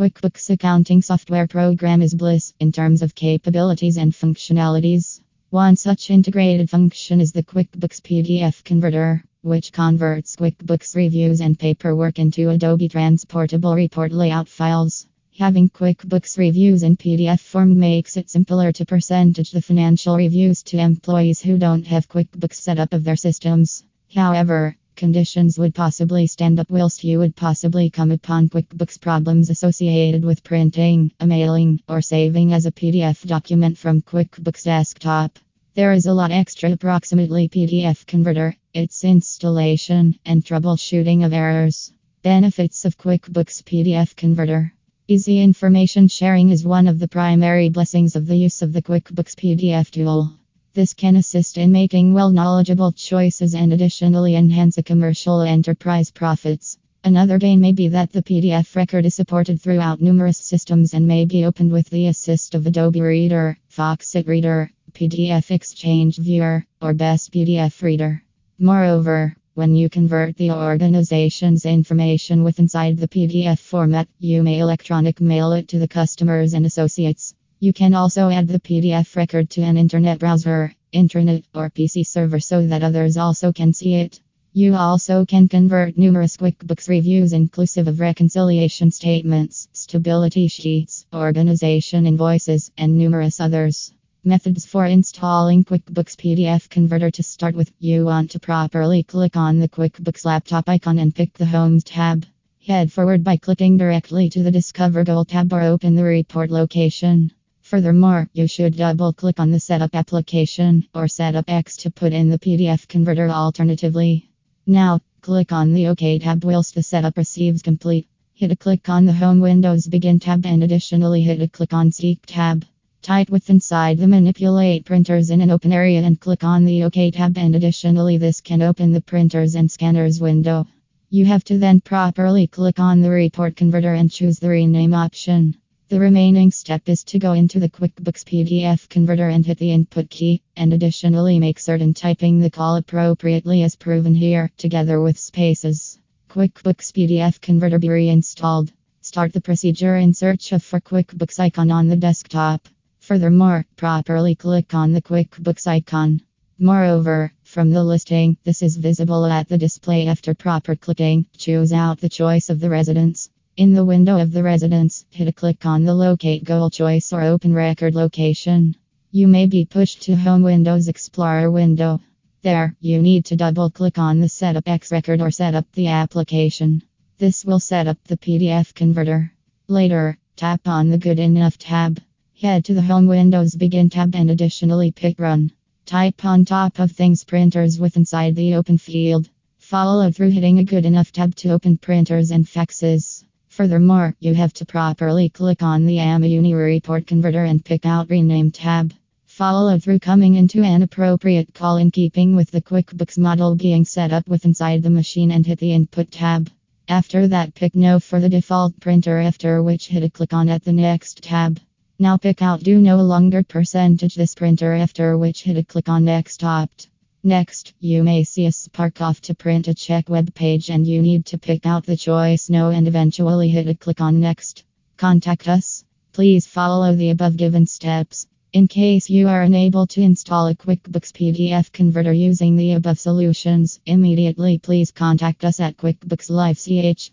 QuickBooks accounting software program is Bliss in terms of capabilities and functionalities. One such integrated function is the QuickBooks PDF Converter, which converts QuickBooks reviews and paperwork into Adobe Transportable Report layout files. Having QuickBooks reviews in PDF form makes it simpler to percentage the financial reviews to employees who don't have QuickBooks set up of their systems. However, conditions would possibly stand up whilst you would possibly come upon QuickBooks problems associated with printing, emailing, or saving as a PDF document from QuickBooks Desktop. There is a lot extra approximately PDF converter, its installation, and troubleshooting of errors. Benefits of QuickBooks PDF Converter Easy information sharing is one of the primary blessings of the use of the QuickBooks PDF tool. This can assist in making well knowledgeable choices and additionally enhance a commercial enterprise profits. Another gain may be that the PDF record is supported throughout numerous systems and may be opened with the assist of Adobe Reader, Foxit Reader, PDF-XChange Viewer, or Best PDF Reader. Moreover, when you convert the organization's information with inside the PDF format, you may electronic mail it to the customers and associates. You can also add the PDF record to an internet browser, internet, or PC server so that others also can see it. You also can convert numerous QuickBooks reviews inclusive of reconciliation statements, stability sheets, organization invoices, and numerous others. Methods for installing QuickBooks PDF Converter to start with, you want to properly click on the QuickBooks laptop icon and pick the Home tab. Head forward by clicking directly to the Discover Goal tab or open the report location. Furthermore, you should double click on the Setup application or Setup X to put in the PDF Converter alternatively. Now, click on the OK tab whilst the setup receives complete. Hit a click on the Home Windows Begin tab and additionally hit a click on Seek tab. Type with inside the manipulate printers in an open area and click on the OK tab and additionally this can open the printers and scanners window. You have to then properly click on the report converter and choose the rename option. The remaining step is to go into the QuickBooks PDF converter and hit the input key, and additionally make certain typing the call appropriately as proven here, together with spaces. QuickBooks PDF converter be reinstalled. Start the procedure in search of for QuickBooks icon on the desktop. Furthermore, properly click on the QuickBooks icon. Moreover, from the listing, this is visible at the display after proper clicking. Choose out the choice of the residence. In the window of the residence, hit a click on the Locate Goal choice or Open Record location. You may be pushed to Home Windows Explorer window. There, you need to double click on the Setup X record or set up the application. This will set up the PDF converter. Later, tap on the Good Enough tab. Head to the Home Windows Begin tab and additionally pick Run. Type on top of Things Printers with inside the Open field. Follow through hitting a Good Enough tab to open printers and faxes. Furthermore, you have to properly click on the Amyuni Report Converter and pick out Rename tab. Follow through coming into an appropriate call in keeping with the QuickBooks model being set up with inside the machine and hit the Input tab. After that, pick No for the default printer, after which hit a click on at the Next tab. Now pick out do no longer percentage this printer after which hit a click on next opt. Next, you may see a spark off to print a check web page and you need to pick out the choice no and eventually hit a click on next. Contact us. Please follow the above given steps. In case you are unable to install a QuickBooks PDF converter using the above solutions, immediately please contact us at QuickBooks Live CH.